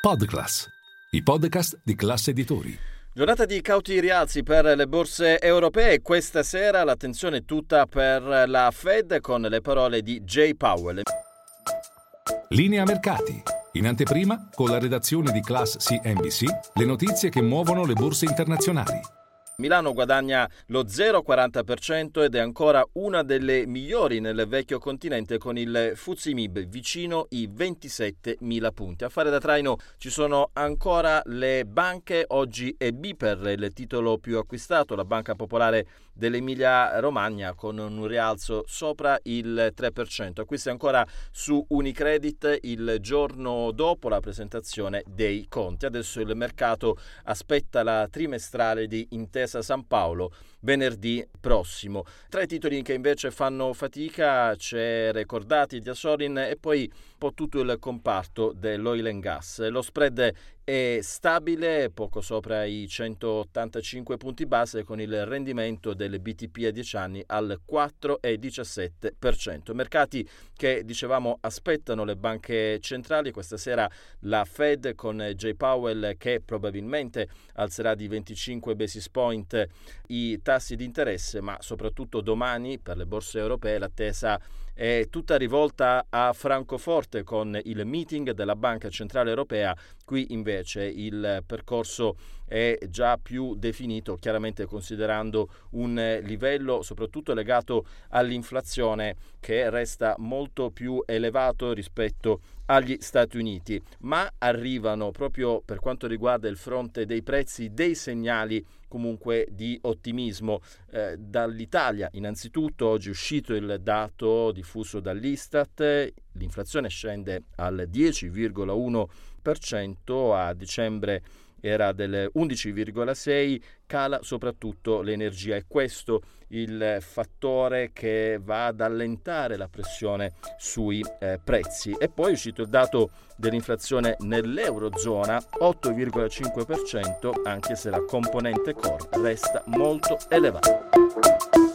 Podclass, i podcast di classe editori. Giornata di cauti rialzi per le borse europee. Questa sera l'attenzione è tutta per la Fed con le parole di Jay Powell. Linea mercati. In anteprima, con la redazione di Class CNBC, le notizie che muovono le borse internazionali. Milano guadagna lo 0,40% ed è ancora una delle migliori nel vecchio continente con il Fuzimib vicino i 27.000 punti. A fare da traino ci sono ancora le banche, oggi è Biper il titolo più acquistato, la Banca Popolare dell'Emilia Romagna con un rialzo sopra il 3%. Acquista ancora su Unicredit il giorno dopo la presentazione dei conti. Adesso il mercato aspetta la trimestrale di Intesa San Paolo venerdì prossimo. Tra i titoli che invece fanno fatica c'è Recordati di Asorin e poi un po' tutto il comparto dell'oil and gas. Lo spread è stabile, poco sopra i 185 punti base con il rendimento del BTP a 10 anni al 4,17%. Mercati che dicevamo aspettano le banche centrali, questa sera la Fed con J. Powell che probabilmente alzerà di 25 basis point i tassi di interesse, ma soprattutto domani per le borse europee l'attesa è tutta rivolta a Francoforte con il meeting della Banca Centrale Europea. Qui invece il percorso è già più definito, chiaramente considerando livello soprattutto legato all'inflazione che resta molto più elevato rispetto agli Stati Uniti, ma arrivano proprio per quanto riguarda il fronte dei prezzi dei segnali comunque di ottimismo eh, dall'Italia. Innanzitutto oggi è uscito il dato diffuso dall'Istat, l'inflazione scende al 10,1% a dicembre era del 11,6, cala soprattutto l'energia. È questo il fattore che va ad allentare la pressione sui eh, prezzi. E poi è uscito il dato dell'inflazione nell'Eurozona, 8,5%, anche se la componente core resta molto elevata.